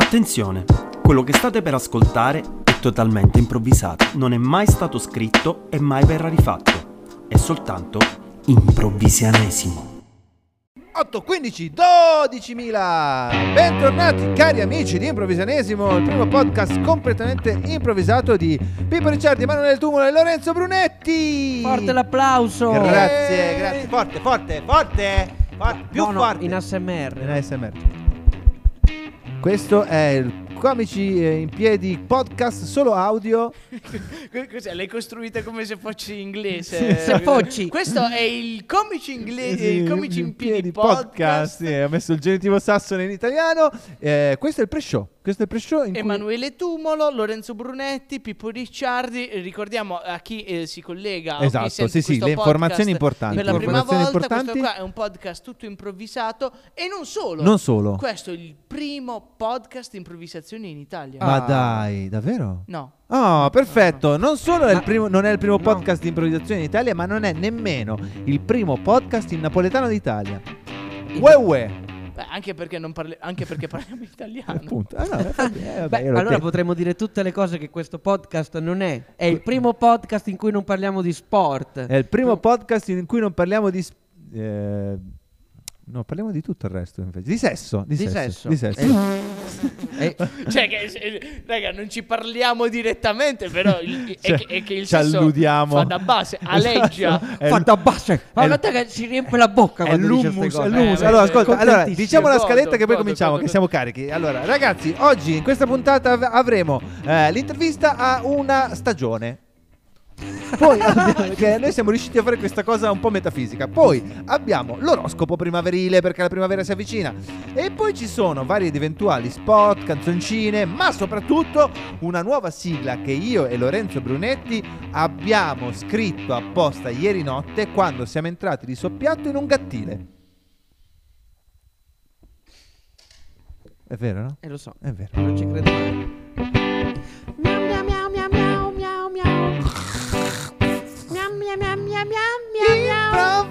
Attenzione, quello che state per ascoltare è totalmente improvvisato, non è mai stato scritto e mai verrà rifatto, è soltanto improvvisianesimo. 8, 15, 12.000! Bentornati cari amici di Improvvisanesimo, il primo podcast completamente improvvisato di Pippo Ricciardi, Emanuele Tumulo e Lorenzo Brunetti! Forte l'applauso! Grazie, grazie, forte, forte, forte, forte più No, no, forte! in ASMR. In ASMR. Questo è il Comici eh, in Piedi podcast solo audio. Cos'è? L'hai costruita come se fossi inglese. Se fossi. Questo è il comici inglese, il comici in piedi podcast. Sì, ho messo il genitivo sassone in italiano. Eh, questo è il pre-show. Questo è il pre-show in cui- Emanuele Tumolo, Lorenzo Brunetti, Pippo Ricciardi. Ricordiamo a chi eh, si collega. Esatto, sì, sì, questo le informazioni importanti. Per la prima volta, importanti. questo qua è un podcast tutto improvvisato. E non solo. Non solo. Questo è il primo podcast improvvisazione in Italia. Ma Ah. dai, davvero? No. Oh, perfetto. Non solo è primo- non è il primo podcast di improvvisazione in Italia, ma non è nemmeno il primo podcast in napoletano d'Italia. Uè uè. Beh, anche, perché non parli- anche perché parliamo italiano. Appunto. Ah, no, vabbè, vabbè, Beh, allora detto. potremmo dire tutte le cose che questo podcast non è. È il primo podcast in cui non parliamo di sport. È il primo podcast in cui non parliamo di. s- eh, no, parliamo di tutto il resto invece. Di sesso. Di, Di sesso. sesso. Di sesso. Eh, Cioè, che, se- raga, non ci parliamo direttamente, però il- è, Cioè, che, è che il ci sesso alludiamo. fa da base, aleggia. Esatto. È l- Fatta bassa. è Ma guarda che si riempie la bocca È quando queste è cose. l'hummus. Eh, Allora, eh, ascolta, allora, diciamo la Godo, scaletta che poi godo, cominciamo, godo. che siamo carichi. Allora, ragazzi, oggi in questa puntata av- avremo eh, l'intervista a una stagione. Poi abbiamo- che noi siamo riusciti a fare questa cosa un po' metafisica. Poi abbiamo l'oroscopo primaverile perché la primavera si avvicina. E poi ci sono vari ed eventuali spot, canzoncine, ma soprattutto una nuova sigla che io e Lorenzo Brunetti abbiamo scritto apposta ieri notte quando siamo entrati di soppiatto in un gattile. È vero, no? Eh, lo so. È vero. Non ci credo mai. Miau miau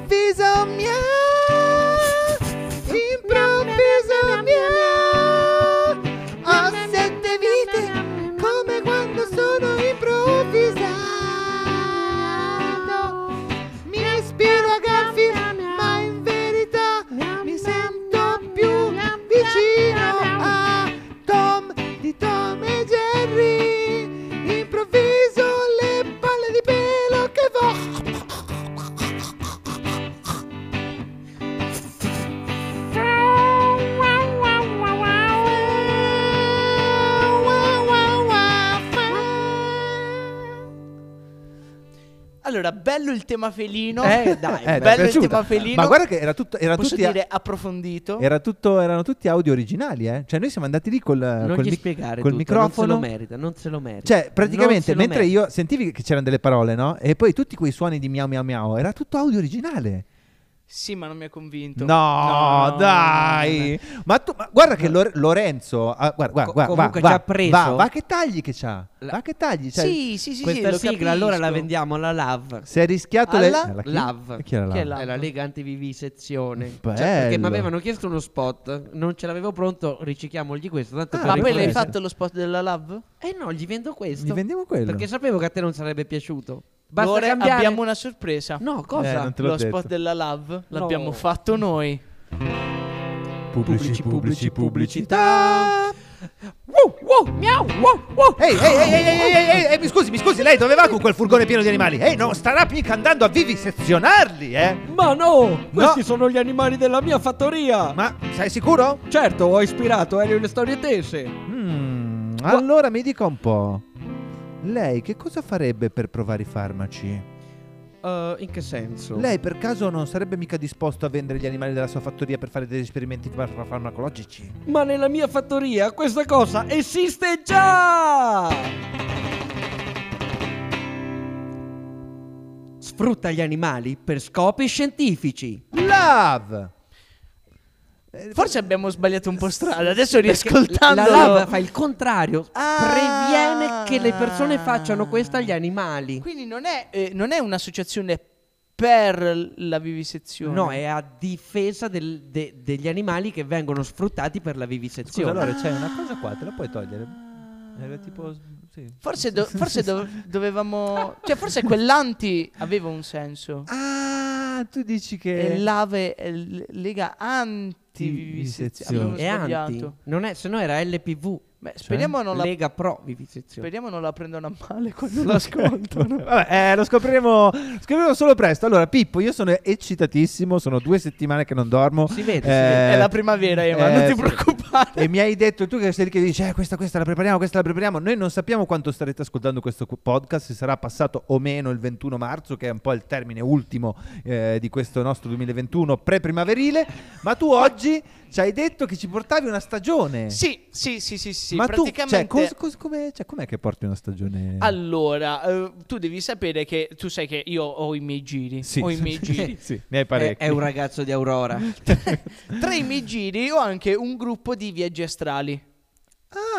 bello il tema felino. Eh, dai, Eh, bello il tema felino. Ma guarda che era tutto, era Posso tutti a- dire approfondito. era tutto, erano tutti audio originali, eh? Cioè noi siamo andati lì col, Non col gli mic- spiegare col tutto, microfono. Non se lo merita, non se lo merita. Cioè, praticamente, mentre merita. io sentivi che c'erano delle parole, no? E poi tutti quei suoni di miau miau miau, era tutto audio originale. Sì, ma non mi ha convinto. No, dai. Ma tu, ma guarda che Lor- Lorenzo, ah, guarda, guarda, Co- comunque va, ci ha preso. Va, va che tagli che c'ha. La- Va che tagli. Cioè, Sì, sì, sì, sì, Questa lo sigla allora la vendiamo alla LAV. Si è rischiato le... Alla? eh, la chi? Lav. Chi era Lav? Lav? È la Lega Antivivisezione. Cioè, Bello. perché mi avevano chiesto uno spot, non ce l'avevo pronto, ricicliamogli questo. Tanto Ah, Ma poi l'hai fatto lo spot della Love? Eh no, gli vendo questo. Gli vendiamo quello. Perché sapevo che a te non sarebbe piaciuto. Basta Lore, cambiare. abbiamo una sorpresa. No, Eh, cosa? l'ho Lo detto. spot della Love l'abbiamo No. fatto noi. Pubblici, pubblici, pubblicità. Wow, wow, miau, wow, wow. Ehi, ehi, ehi, ehi, ehi, ehi, ehi, ehi, mi scusi, mi scusi, lei dove va con quel furgone pieno di animali? Ehi, non starà mica andando a vivisezionarli, eh? Ma no, questi No. sono gli animali della mia fattoria. Ma sei sicuro? Certo, ho ispirato Elio e le storie tese. Mm, allora mi dica un po'. Lei che cosa farebbe per provare i farmaci? Eh, in che senso? Lei per caso non sarebbe mica disposto a vendere gli animali della sua fattoria per fare degli esperimenti far- farmacologici? Ma nella mia fattoria questa cosa esiste già! Sfrutta gli animali per scopi scientifici. Love! Eh, Forse abbiamo sbagliato un po' strada. Adesso Perché riascoltandolo. La lava fa il contrario. Ah. Previene che le persone facciano questo agli animali. Quindi non è, eh, non è un'associazione per la vivisezione. No, è a difesa del- de- degli animali che vengono sfruttati per la Scusa, vivisezione. allora c'è una cosa qua, te la puoi togliere? Era tipo... Sì. Forse, do- forse do- dovevamo... Cioè, forse quell'anti aveva un senso. Ah, tu dici che... E l'ave è l- lega anti-vivisezione. È anti. Non è, se no era LPV. Beh, speriamo, non la, Lega Pro Vivisezione. speriamo non la prendano a male quando l'ascoltano. Vabbè, eh, lo scopriremo, scopriremo solo presto. Allora, Pippo, io sono eccitatissimo. Sono due settimane che non dormo. Si vede, si Eh, vede. È la primavera, Ema, non eh, ti sì. preoccupare. E mi hai detto tu che sei lì che dici, eh, questa, questa la prepariamo, questa la prepariamo. Noi non sappiamo quanto starete ascoltando questo podcast, se sarà passato o meno il 21 marzo, che è un po' il termine ultimo eh, di questo nostro 2021 pre-primaverile. Ma tu oggi ci hai detto che ci portavi una stagione. Sì, sì, sì, sì, sì. Ma tu, praticamente... cioè, cos- cos- com'è, cioè, com'è che porti una stagione? Allora, eh, tu devi sapere che tu sai che io ho i miei giri. Sì. Ho i miei giri. sì, ne hai È, parecchi. è un ragazzo di Aurora. Tra i miei giri ho anche un gruppo di viaggi astrali.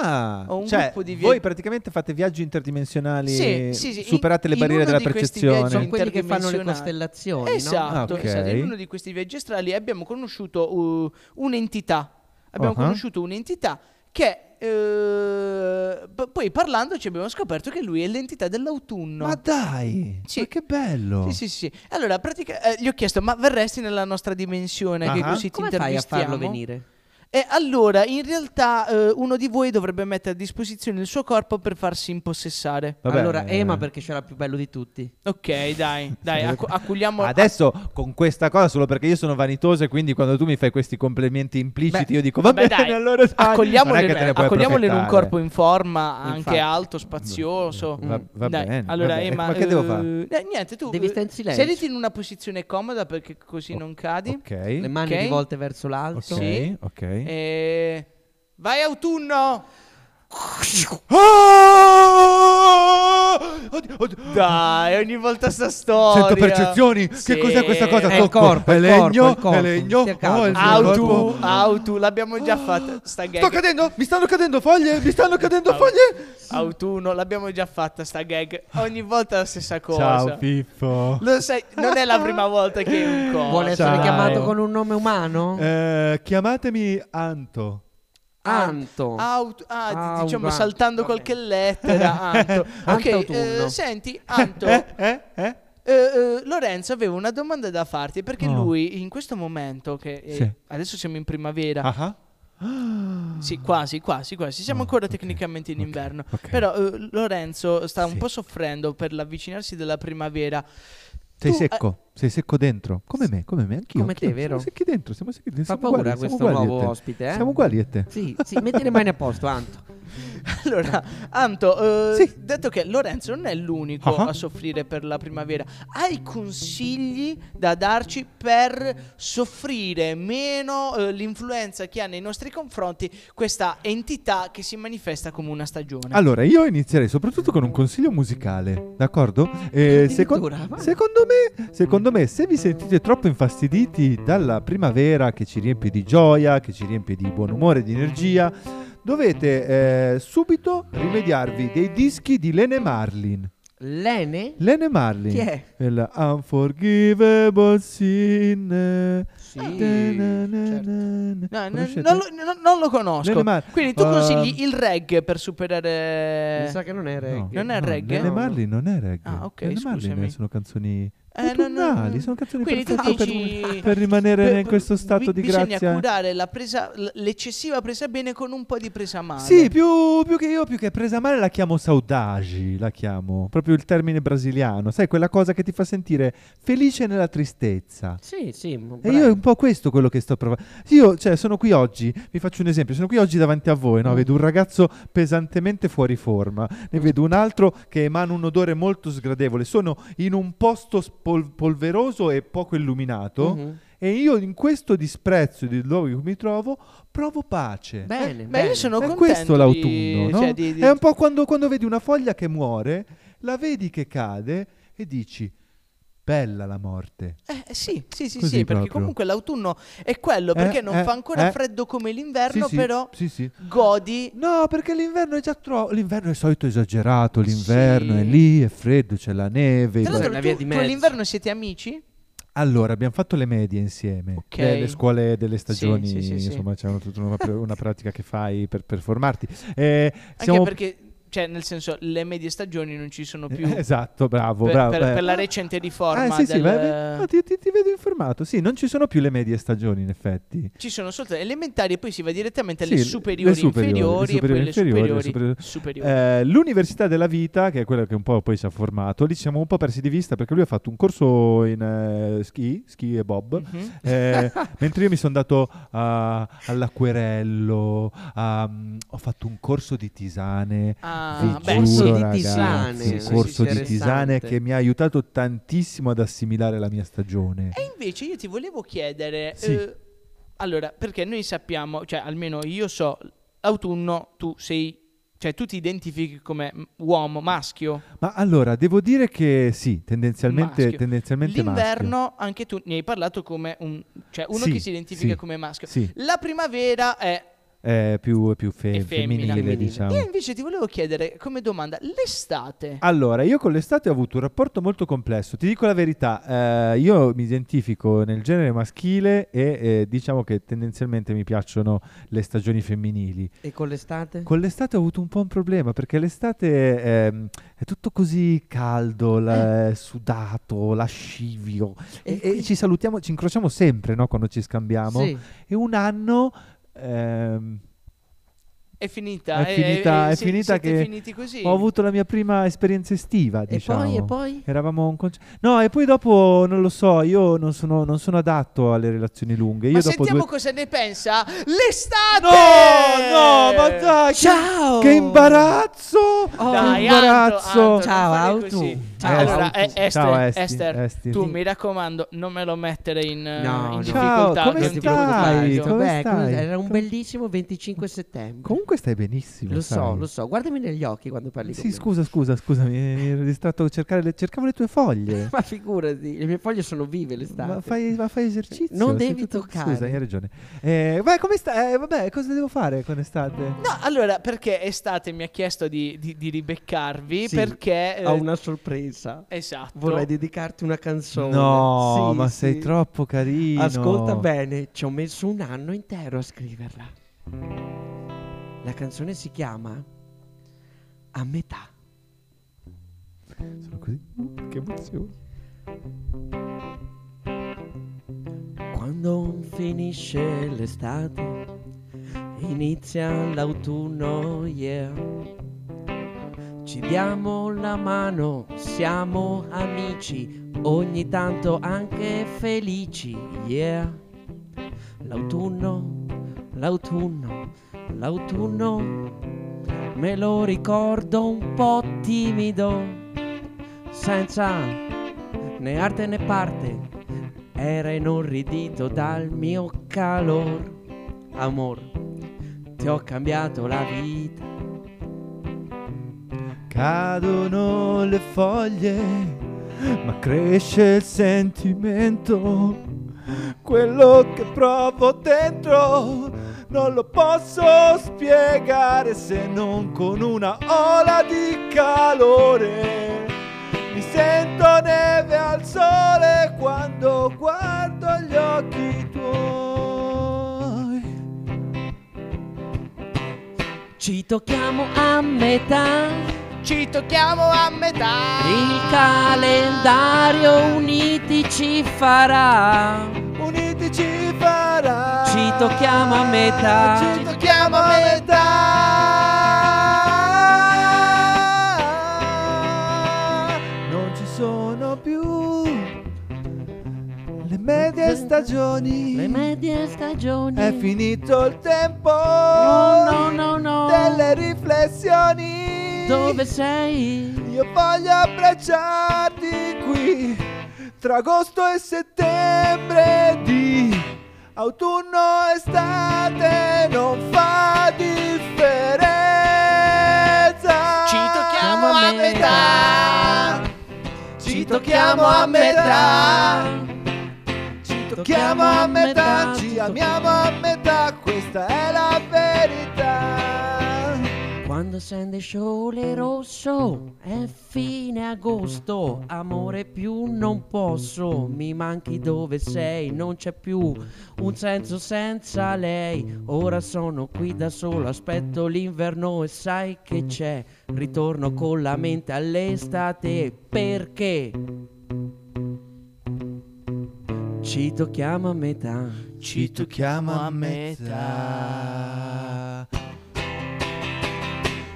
Ah, Ho un cioè, gruppo di via- voi praticamente fate viaggi interdimensionali, Sì, sì, sì, superate in- le in barriere uno della di questi percezione. viaggi Sono quelli che fanno le costellazioni, no? Esatto, Ah, ok. esatto. In uno di questi viaggi astrali abbiamo conosciuto uh, un'entità. Abbiamo Uh-huh. conosciuto un'entità che eh, p- poi parlandoci abbiamo scoperto che lui è l'entità dell'autunno. Ma dai, Sì. ma che bello. Sì, sì, sì. Allora, pratica- eh, gli ho chiesto, ma verresti nella nostra dimensione che Ah. così ti Come fai a intervistiamo? farlo venire? E allora, in realtà, eh, uno di voi dovrebbe mettere a disposizione il suo corpo per farsi impossessare. Vabbè, allora, eh, Ema perché c'era più bello di tutti. Ok, dai, dai, accu- acculiamo. Adesso con questa cosa, solo perché io sono vanitoso e quindi quando tu mi fai questi complimenti impliciti Beh, io dico va bene, dai, allora dai. accogliamole, in un corpo in forma, anche Infatti. alto, spazioso. Va, va Dai, bene. Allora, va bene. Ema, ma che devo eh, fare? eh, niente, tu Devi stare in silenzio. Sediti in una posizione comoda perché così non cadi. Ok. Le mani Ok. rivolte verso l'alto. Ok, Sì. ok. E... Vai autunno! Ah! Oddio, oddio. Dai, ogni volta sta storia. Sento percezioni. Sì. Che cos'è questa cosa? È il corpo, è il corpo, legno, il corpo. è legno. Oh, corpo. autu, l'abbiamo già fatta. Sta gag. Sto cadendo, mi stanno cadendo foglie, mi stanno cadendo Au- foglie. Autunno, l'abbiamo già fatta sta gag. Ogni volta la stessa cosa. Ciao Pippo. Lo sai, non è la prima volta che un coso. Vuole essere Ciao. chiamato con un nome umano? Eh, chiamatemi Anto. Anto. Auto, ah, Ah, diciamo un- saltando vabbè. qualche lettera. Anto. ok, eh, senti, Anto. Eh, eh, eh? Eh, eh, Lorenzo aveva una domanda da farti perché Oh. lui in questo momento che eh, Sì. adesso siamo in primavera Ah, ah. sì quasi quasi quasi siamo Oh, ancora ok, tecnicamente in ok, inverno ok. però eh, Lorenzo sta un Sì. po' soffrendo per l'avvicinarsi della primavera Sei Tu- secco, sei secco dentro. Come me, come me, anch'io. Come te, anch'io. vero? Siamo secchi dentro, siamo secchi dentro. Fa siamo paura uguali, questo nuovo te. ospite, eh? Siamo uguali a te. Sì, sì, metti le mani a posto, Anto. allora Anto eh, Sì. detto che Lorenzo non è l'unico Ah. a soffrire per la primavera hai consigli da darci per soffrire meno eh, l'influenza che ha nei nostri confronti questa entità che si manifesta come una stagione Allora, io inizierei soprattutto con un consiglio musicale, d'accordo? Eh, Addirittura? secondo, me, secondo me, se vi sentite troppo infastiditi dalla primavera che ci riempie di gioia, che ci riempie di buon umore, di energia, dovete eh, subito rimediarvi dei dischi di Lene Marlin. Lene? Lene Marlin. Chi è? Il Unforgivable Sin. Sì, No, certo. no, Conoscete? non, lo, no- non lo conosco. Lene Mar- Quindi tu Uh, consigli il reggae per superare. Mi sa che non è reggae. No, Non è no, reggae? Lene No, no. Marlin non è reggae. Ah, ok, Lene Marlin scusami. sono canzoni Eh, no, no, autunnali, no. sono canzoni Quindi perfette dici- per, per rimanere Per- in questo stato bi- di bisogna grazia. curare la presa, l'eccessiva presa bene con un po' di presa male. Sì, più, più che io, più che presa male, la chiamo saudagi, la chiamo, proprio il termine brasiliano, sai, quella cosa che ti fa sentire felice nella tristezza. Sì, sì. E io è un po' questo quello che sto provando. Io, cioè, sono qui oggi, vi faccio un esempio, sono qui oggi davanti a voi, no? Mm. Vedo un ragazzo pesantemente fuori forma, ne vedo un altro che emana un odore molto sgradevole, sono in un posto spol- polveroso e poco illuminato Mhm. e io in questo disprezzo di dove mi trovo provo pace. Bene, Beh, bene. io sono È contento questo di- l'autunno, no? cioè, di- di- È un po' quando, quando vedi una foglia che muore, la vedi che cade e dici, bella la morte. Eh, sì, sì, sì, Così sì, perché proprio. comunque l'autunno è quello, Eh, perché non eh, fa ancora eh. freddo come l'inverno, Sì, sì, però Sì, sì. godi. No, perché l'inverno è già troppo. L'inverno è solito esagerato. L'inverno Sì. è lì, è freddo, c'è la neve. i Tra l'altro una via tu, di tu mezzo? all'inverno siete amici? Allora, abbiamo fatto le medie insieme, Ok. le, le scuole delle stagioni, sì, sì, sì. insomma, c'è una- tutta una, una pratica che fai per, per formarti. Eh, Anche siamo- perché, cioè, nel senso, le medie stagioni non ci sono più. Eh, Esatto, bravo, per, bravo. per- eh. per la recente riforma. Ah, sì, sì, del- vai- vai- ah, ti, ti- ti vedo informato. Sì, non ci sono più le medie stagioni, in effetti. Ci sono soltanto elementari e poi si va direttamente alle Sì, le superiori, superiori, inferiori, le e poi le superiori, superiori, inferiori, le superiori. Eh, L'università della vita, che è quella che un po' poi ci ha formato, lì ci siamo un po' persi di vista perché lui ha fatto un corso in eh, ski, ski e bob. Mhm. Eh, mentre io mi sono dato a- all'acquerello, mm, ho fatto un corso di tisane. Ah, Vi beh, giuro, di ragazzi, tisane, un corso di tisane che mi ha aiutato tantissimo ad assimilare la mia stagione. E invece io ti volevo chiedere, Sì. eh, allora, perché noi sappiamo, cioè almeno io so, autunno tu sei, cioè tu ti identifichi come uomo, maschio. Ma allora, devo dire che sì, tendenzialmente, Maschio. tendenzialmente L'inverno, anche tu ne hai parlato come un, cioè uno Sì, che si identifica sì, come maschio. Sì, La primavera è è più, più fe- È femminile, Femminile. diciamo. Io invece ti volevo chiedere come domanda, l'estate. Allora, io con l'estate ho avuto un rapporto molto complesso. Ti dico la verità, eh, io mi identifico nel genere maschile e eh, diciamo che tendenzialmente mi piacciono le stagioni femminili. E con l'estate? Con l'estate ho avuto un po' un problema perché l'estate ehm, è tutto così caldo, la- sudato, lascivio. E, E e ci salutiamo, ci incrociamo sempre no, quando ci scambiamo. Sì. E un anno... ehm, È finita, È finita- è si- finita siete che finiti così. Ho avuto la mia prima esperienza estiva, E diciamo. poi, e poi? Eravamo a un concerto. No, e poi dopo non lo so, io non sono, non sono adatto alle relazioni lunghe. Io Ma dopo sentiamo due... cosa ne pensa l'estate! No, no, ma dai, che- Ciao! Che imbarazzo! Oh, Dai, che Anto, imbarazzo! Anto, non Ciao, Autu. Ciao, allora, Autu. eh, Esther, Ciao, Esti, Esther, Esti. tu Sì. mi raccomando, non me lo mettere in, eh, No, in no. difficoltà. Ciao, come non ti ti stai? Gio. Come Beh, stai? Era un bellissimo 25 settembre. Comunque stai benissimo. lo sai. so, lo so. Guardami negli occhi quando parli con Sì, me. scusa, scusa, scusa, mi mi ero distratto a cercare le... cercavo le tue foglie. Ma figurati, le mie foglie sono vive l'estate. Ma fai, ma fai esercizio. Non sei devi tutto- toccare. Scusa, hai ragione. Eh, vai, come stai? Eh, vabbè, cosa devo fare con estate? No, allora, perché estate mi ha chiesto di, di- di ribeccarvi, Sì, perché... eh, Ho una sorpresa. Esatto. Vorrei dedicarti una canzone. No, Sì, ma sì. sei troppo carino. Ascolta bene, ci ho messo un anno intero a scriverla. La canzone si chiama A metà. Sono così. Che emozione. Quando finisce l'estate, inizia l'autunno, yeah. Ci diamo la mano, siamo amici, ogni tanto anche felici, yeah. L'autunno, l'autunno, l'autunno, me lo ricordo un po' timido, senza né arte né parte, era inorridito dal mio calor. Amor, ti ho cambiato la vita. Cadono le foglie, ma cresce il sentimento. Quello che provo dentro non lo posso spiegare se non con una ola di calore. Mi sento neve al sole quando guardo gli occhi tuoi. Ci tocchiamo a metà, Ci tocchiamo a metà. il calendario uniti ci farà. Uniti ci farà. Ci tocchiamo a metà. Ci tocchiamo a metà. Non ci sono più le medie stagioni. Le medie stagioni. È finito il tempo No, no, no, no. delle riflessioni. Dove sei? Io voglio abbracciarti qui tra agosto e settembre di autunno e estate non fa differenza. Ci tocchiamo a metà. Ci tocchiamo a metà. Ci tocchiamo a metà. Ci amiamo a metà. Questa è la verità. Quando scende sole rosso è fine agosto, amore più non posso, mi manchi dove sei, non c'è più un senso senza lei. Ora sono qui da solo, aspetto l'inverno e sai che c'è, ritorno con la mente all'estate perché ci tocchiamo a metà. Ci tocchiamo a metà.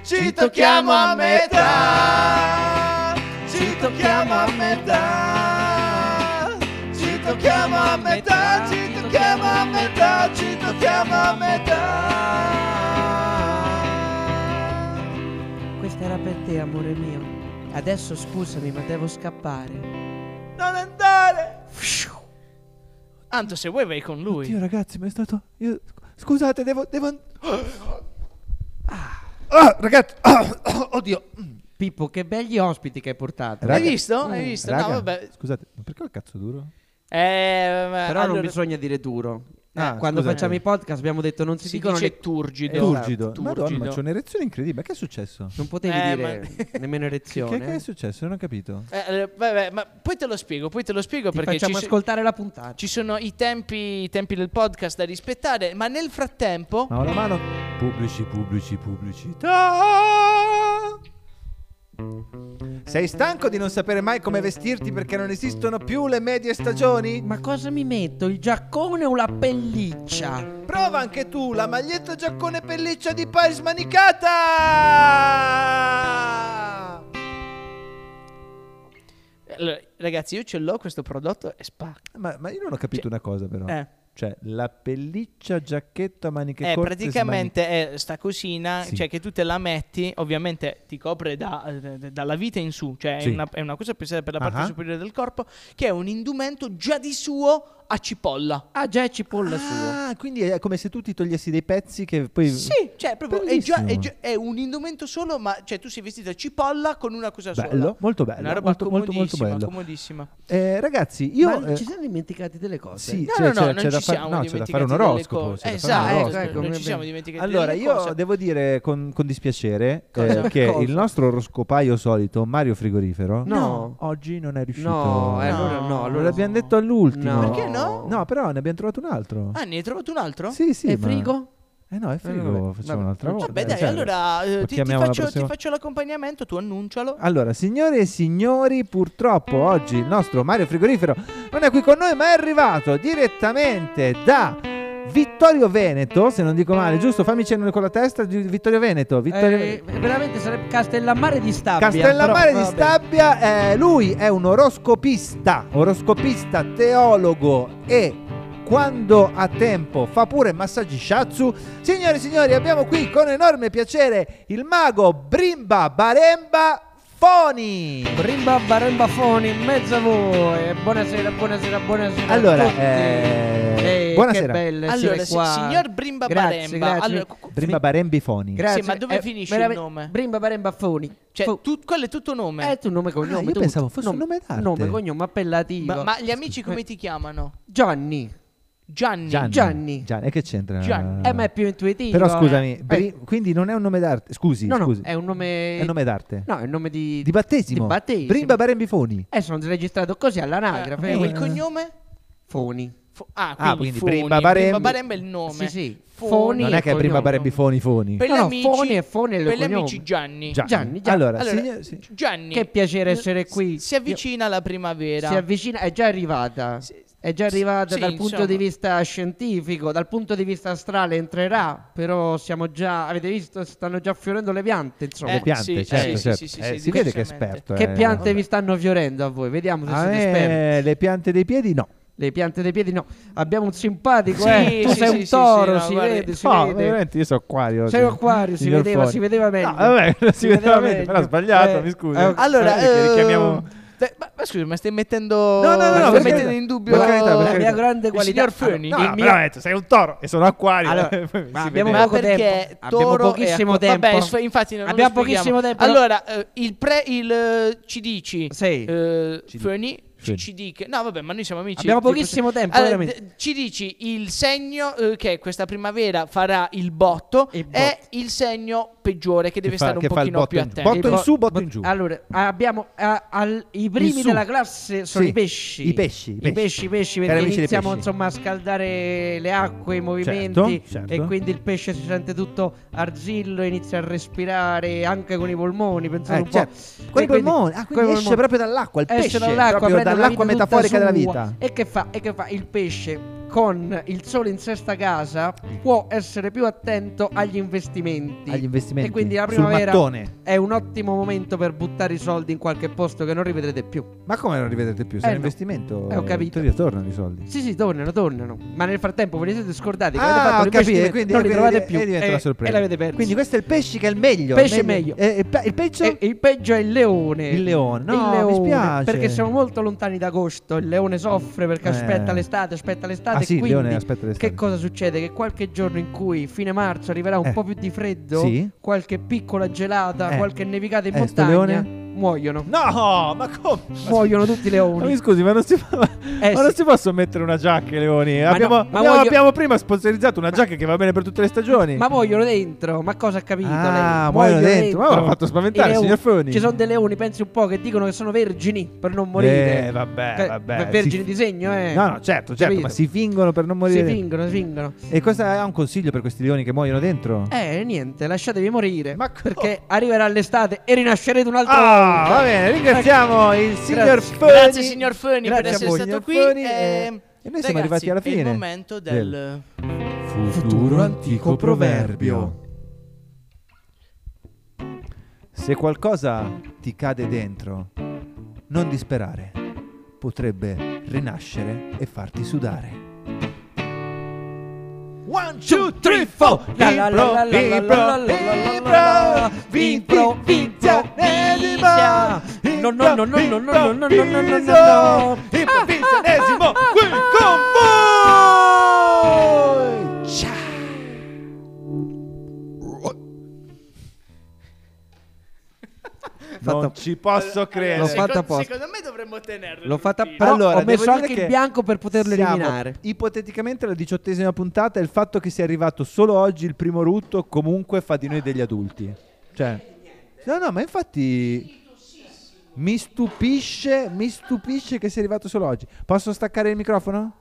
Ci tocchiamo a metà. Ci tocchiamo a metà. Ci tocchiamo a metà. Ci tocchiamo a metà. Ci tocchiamo a metà. Questa era per te, amore mio. Adesso scusami, ma devo scappare. Non andare. Anto, se vuoi vai con lui. Oddio, ragazzi, ma è stato. Io... Scusate, devo. devo... Ah, ragazzi. Oddio. Pippo, che belli ospiti che hai portato. Raga- Hai visto? Mm, Hai visto? Raga, No, vabbè. Scusate, ma perché ho il cazzo duro? Eh, Però allora- non bisogna dire duro. Ah, Eh, Quando scusami. facciamo i podcast abbiamo detto non si, Si dicono dice le... turgido. Esatto, Turgido. Madonna, turgido. ma c'ho un'erezione incredibile. Ma che è successo? Non potevi Eh, dire ma- nemmeno Che, erezione. che è successo? Non ho capito. Eh, eh, vabbè, ma poi te lo spiego, poi te lo spiego Ti perché ci, facciamo so- ascoltare la puntata. ci sono i tempi, i tempi del podcast da rispettare, ma nel frattempo Ma la mano. Pubblici, pubblici, pubblicità. Sei stanco di non sapere mai come vestirti perché non esistono più le medie stagioni? Ma cosa mi metto? Il giaccone o la pelliccia? Prova anche tu la maglietta giaccone pelliccia di Paris Manicata! allora, ragazzi, io ce l'ho questo prodotto e spacca. Ma, ma io non ho capito Cioè- una cosa però. Eh. Cioè, la pelliccia giacchetta maniche Eh, corte praticamente è sta cosina, Sì. cioè che tu te la metti, ovviamente ti copre da- eh, dalla vita in su, cioè Sì. è, una, è una cosa pensata per la parte Ah. superiore del corpo, che è un indumento già di suo a cipolla. Ah, già è cipolla smanicata. sua. Ah, quindi è come se tu ti togliessi dei pezzi che poi... Sì, cioè proprio è, già, è, già- è un indumento solo, ma cioè tu sei vestito a cipolla con una cosa sola. Bello, molto bello. Una roba molto, molto, molto comodissima, bello. comodissima. Eh, ragazzi, io... Ma eh, ci siamo dimenticati delle cose. sì, No, c'è, no, no, c'è- non c'è da ci fare- siamo no, c'è da fare un oroscopo. da Esatto, ecco, oroscopo. ecco, non ci siamo dimenticati Allora, io cose. devo dire con, con dispiacere eh, che il nostro oroscopaio solito, Mario Frigorifero, No. oggi non è riuscito. No, eh, allora no, allora Lo abbiamo detto all'ultimo. No. Perché no? No, però ne abbiamo trovato un altro. Ah, ne hai trovato un altro? Sì, sì. e ma- frigo? Eh no, è frigo, vabbè, facciamo vabbè. un'altra volta. Vabbè, dai, Cioè, allora eh, ti, ti faccio, ti faccio l'accompagnamento, tu annuncialo. Allora, signore e signori, purtroppo oggi il nostro Mario Frigorifero non è qui con noi, ma è arrivato direttamente da Vittorio Veneto, se non dico male, giusto? Fammi cenno con la testa di Vittorio Veneto. Vittorio Eh, veramente sarebbe Castellammare di Stabia. Castellammare però, di. Stabia, eh, lui è un oroscopista, oroscopista, teologo e quando ha tempo fa pure massaggi shatsu. Signore e signori, abbiamo qui con enorme piacere il mago Brimba Baremba Foni. Brimba Baremba Foni in mezzo a voi. Buonasera, buonasera, buonasera. Allora, a tutti. Eh, buonasera. Che belle Allora, qua. signor Brimba Grazie, Baremba, grazie. allora, Brimba Barembi Foni. Grazie. Sì, ma dove Eh, finisce il nome? Brimba Baremba Foni. Cioè, Fu- tu- quello è tutto nome. Eh, tu nome e cognome. Ah, io tutto. pensavo fosse un nome d'arte. Nome, cognome, appellativo. ma, ma gli amici come ti chiamano? Gianni. Gianni. Gianni. Gianni. Gianni, e che c'entra? Gianni. Eh, ma è più intuitivo. Però eh. scusami, Eh, Bri- quindi non è un nome d'arte. Scusi, no, no, scusi. è un nome... È un nome d'arte. No, è un nome di... Di battesimo. Di battesimo. Brimba Barembi Foni. Eh, sono registrato così all'anagrafe. Eh, Eh, il cognome? Foni. Fo- ah, Ah, quindi, Foni. Brimba Barembi- Baremba è il nome. Sì, sì. Foni. Non è che è Brimba cognome. Barembi Foni Foni. Per No, gli no, amici, Foni e Foni è il per gli amici Gianni. Gianni. Gianni, Gianni. Allora, Allora, signor-. Gianni. Che piacere essere qui. Si avvicina la primavera. Si avvicina, è già arrivata. È già arrivata Sì, dal punto insomma. di vista scientifico, dal punto di vista astrale entrerà, però siamo già, avete visto, stanno già fiorendo le piante, insomma. Eh, Le piante, sì, certo, sì, certo. sì, sì, Eh, sì, si vede che è esperto. che eh. piante vi stanno fiorendo a voi? Vediamo se A siete esperti. me le piante dei piedi no. Le piante dei piedi no. Abbiamo un simpatico, Sì, eh. Tu sì, sei sì, un toro, sì, no, si guardi. vede, si no, vede. veramente io sono acquario. Sei acquario, si vedeva, Foni. si vedeva meglio. No, vabbè, si vedeva meglio, però ho sbagliato, Eh, mi scusi. eh, Allora, eh, richiamiamo- te- ma, ma scusa, ma stai mettendo. No, no, no, no, stai mettendo in dubbio Per carità, per la mia grande Il qualità. signor Föni. No, il no, mio- veramente, sei un toro e sono acquario. Allora, Si ma abbiamo Ma poco perché tempo. Abbiamo Toro pochissimo tempo. Vabbè, infatti non Abbiamo pochissimo tempo. Allora, eh, il pre il eh, ci dici Sì. eh. Föni Feni. ci dica. No, vabbè, ma noi siamo amici. Abbiamo pochissimo tempo, Allora, d- ci dici il segno eh, che questa primavera farà il botto Il è il segno peggiore che deve fa- stare un che fa pochino botto più attento. botto in su, botto bo- in giù. Allora, abbiamo a- al- i primi della classe sono Sì, i pesci. i pesci, i pesci. i pesci, perché iniziamo pesci. insomma a scaldare le acque, i movimenti certo. e quindi il pesce si sente tutto arzillo, inizia a respirare anche con i polmoni, pensate Eh, un po'. certo. Con i polmoni. Ah, quindi esce polmoni. proprio dall'acqua il Esce pesce. dall'acqua, prende la dall'acqua vita tutta metaforica della vita. E che fa? E che fa? Il pesce con il sole in sesta casa può essere più attento agli investimenti. Agli investimenti. E quindi la primavera è un ottimo momento per buttare i soldi in qualche posto che non rivedrete più. Ma come non rivedete più? Se Eh, è un no. investimento, Eh, ho capito. ti ritornano i soldi. Sì, sì, tornano, tornano. Ma nel frattempo ve li siete scordati che Ah, avete fatto ho capito, quindi- non li trovate più e e, e l'avete perso. Quindi questo è il pesce che è il meglio. Pesce il meglio. E, e pe- il peggio? E il peggio è il leone. Il leone. No, il mi leone, spiace. Perché siamo molto lontani da agosto. Il leone soffre perché Eh. aspetta l'estate, aspetta l'estate. Sì, quindi leone aspetta l'estate. Che cosa succede? Che qualche giorno in cui fine marzo arriverà un Eh. po' più di freddo, Sì. qualche piccola gelata, Eh. qualche nevicata in Eh, montagna, leone? Muoiono. No, ma come? Muoiono tutti i Ma mi leoni. scusi, ma non si, ma Eh, non sì. si possono mettere una giacca ai leoni? Ma abbiamo, no, ma abbiamo- voglio- abbiamo prima sponsorizzato una giacca che va bene per tutte le stagioni. Ma muoiono dentro, ma cosa ha capito Ah, lei? muoiono dentro. Ma l'ha fatto spaventare, I leoni- signor Foni. Ci sono dei leoni, pensi un po', che dicono che sono vergini per non morire. Eh, vabbè, Che- vabbè. Vergini Si- di segno, eh. No, no, certo, certo, Capito? ma si fingono per non morire. Si fingono, si fingono. E cosa ha un consiglio per questi leoni che muoiono dentro? Eh, niente, lasciatevi morire. Ma co- perché arriverà l'estate e rinascerete un'altra Ah, volta. Va bene, ringraziamo il signor. Foni. Grazie signor Foni per essere voi, stato qui. Foni, e- e- e noi siamo arrivati alla È il fine momento del... Futuro antico proverbio. Se qualcosa ti cade dentro, non disperare. Potrebbe rinascere e farti sudare. One, two, three, four. La la la la. Impro, improvvisia. No, no, no, no, no, no, no, no, no, no, no, no. Improvvisionesimo qui Non Fatto- ci posso credere. L'ho Secondo- fatta apposta. Secondo me dovremmo tenerlo. L'ho fatta però Allora, ho messo anche che bianco per poterlo eliminare. Ipoteticamente alla diciottesima puntata il fatto che sia arrivato solo oggi il primo rutto comunque fa di noi degli adulti. Cioè, no, no, ma infatti mi stupisce, mi stupisce che sia arrivato solo oggi. Posso staccare il microfono?